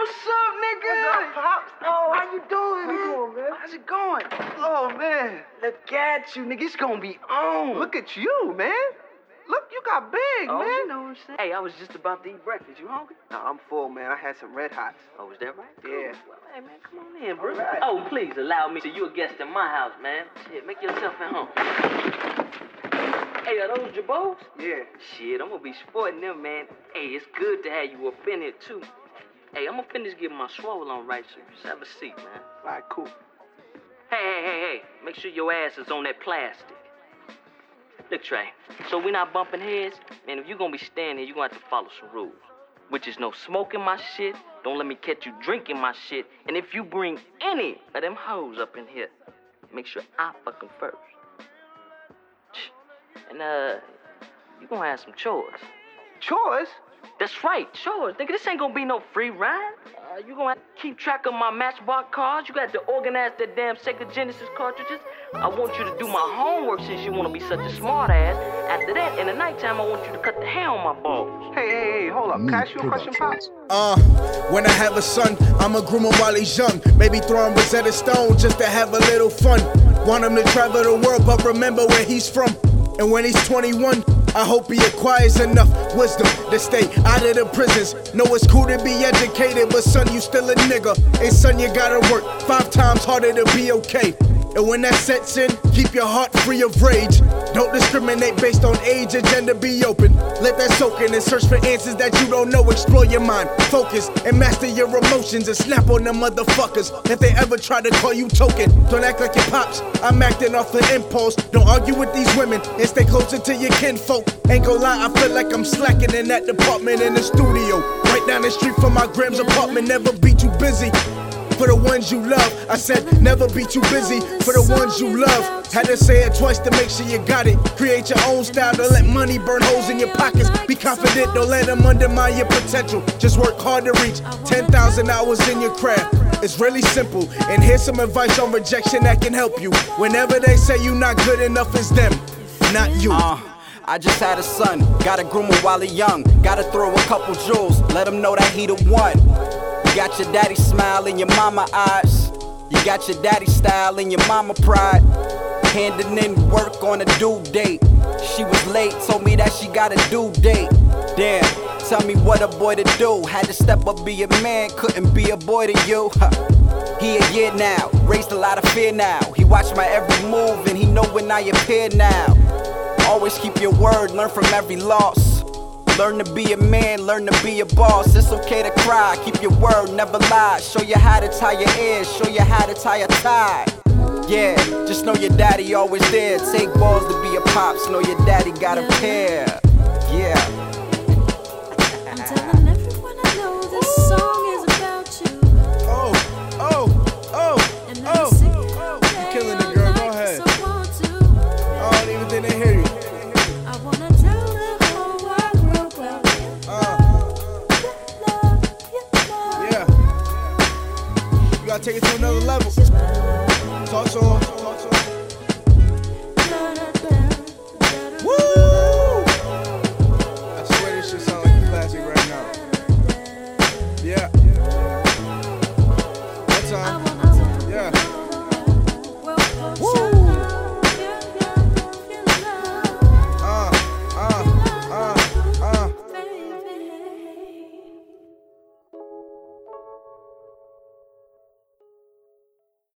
what's up, nigga? What's up, Pops? Oh, how you doing, How you doing, man? How's it going? Oh man, Look at you, nigga. It's gonna be on. look at you, man. Look, you got big, oh, man. you know what I'm saying? Hey, I was just about to eat breakfast. You hungry? Nah, I'm full, man. I had some red hots. Oh, is that right? Yeah. Well, hey, man, come on in, bro. Right. Oh, please allow me to. You a guest in my house, man. Shit, make yourself at home. Hey, are those Jabos? Yeah. Shit, I'm gonna be sporting them, man. Hey, it's good to have you up in here, too. Hey, I'm gonna finish getting my swole on right, so you just have a seat, man. All right, cool. Hey, hey, hey, hey, make sure your ass is on that plastic. Look, Trey, so we not bumping heads? Man, if you gonna be standing here, you gonna have to follow some rules. Which is no smoking my shit, don't let me catch you drinking my shit, and if you bring any of them hoes up in here, make sure I fuck 'em first. And, uh, you gonna have some chores. Chores? That's right, sure. Nigga, this ain't gonna be no free ride. Uh, you gonna have to keep track of my Matchbox cards. You got to organize that damn Sega Genesis cartridges. I want you to do my homework since you wanna be such a smart ass. After that, in the nighttime, I want you to cut the hair on my balls. Hey, hey, hey, hold up. Can I ask you a question, Pops? Uh, when I have a son, I'ma groom him while he's young. Maybe throw him Rosetta Stone just to have a little fun. Want him to travel the world, but remember where he's from. And when he's 21, I hope he acquires enough wisdom to stay out of the prisons. Know it's cool to be educated, but son, you still a nigga. And son, you gotta work five times harder to be okay. And when that sets in, keep your heart free of rage. Don't discriminate based on age or gender, be open. Let that soak in and search for answers that you don't know. Explore your mind, focus, and master your emotions and snap on them motherfuckers if they ever try to call you token. Don't act like your pops, I'm acting off an impulse. Don't argue with these women and stay closer to your kinfolk. Ain't gon' lie, I feel like I'm slacking in that department in the studio. Right down the street from my Gram's apartment, never be too busy. For the ones you love, I said never be too busy. For the ones you love, had to say it twice to make sure you got it. Create your own style, don't let money burn holes in your pockets. Be confident, don't let them undermine your potential. Just work hard to reach 10,000 hours in your craft. It's really simple, and here's some advice on rejection that can help you. Whenever they say you're not good enough, it's them, not you. Uh, I just had a son, gotta groom him while he young. Gotta throw a couple jewels, let him know that he the one. You got your daddy smile in your mama eyes. You got your daddy style in your mama pride. Handing in work on a due date. She was late, told me that she got a due date. Damn, tell me what a boy to do. Had to step up, be a man, couldn't be a boy to you. Huh. He a year now, raised a lot of fear now. He watch my every move and he know when I appear now. Always keep your word, learn from every loss. Learn to be a man, learn to be a boss. It's okay to cry, keep your word, never lie. Show you how to tie your ears, show you how to tie a tie. Yeah, just know your daddy always there. Take balls to be a pops, know your daddy got a pair. Yeah. Take it to another level.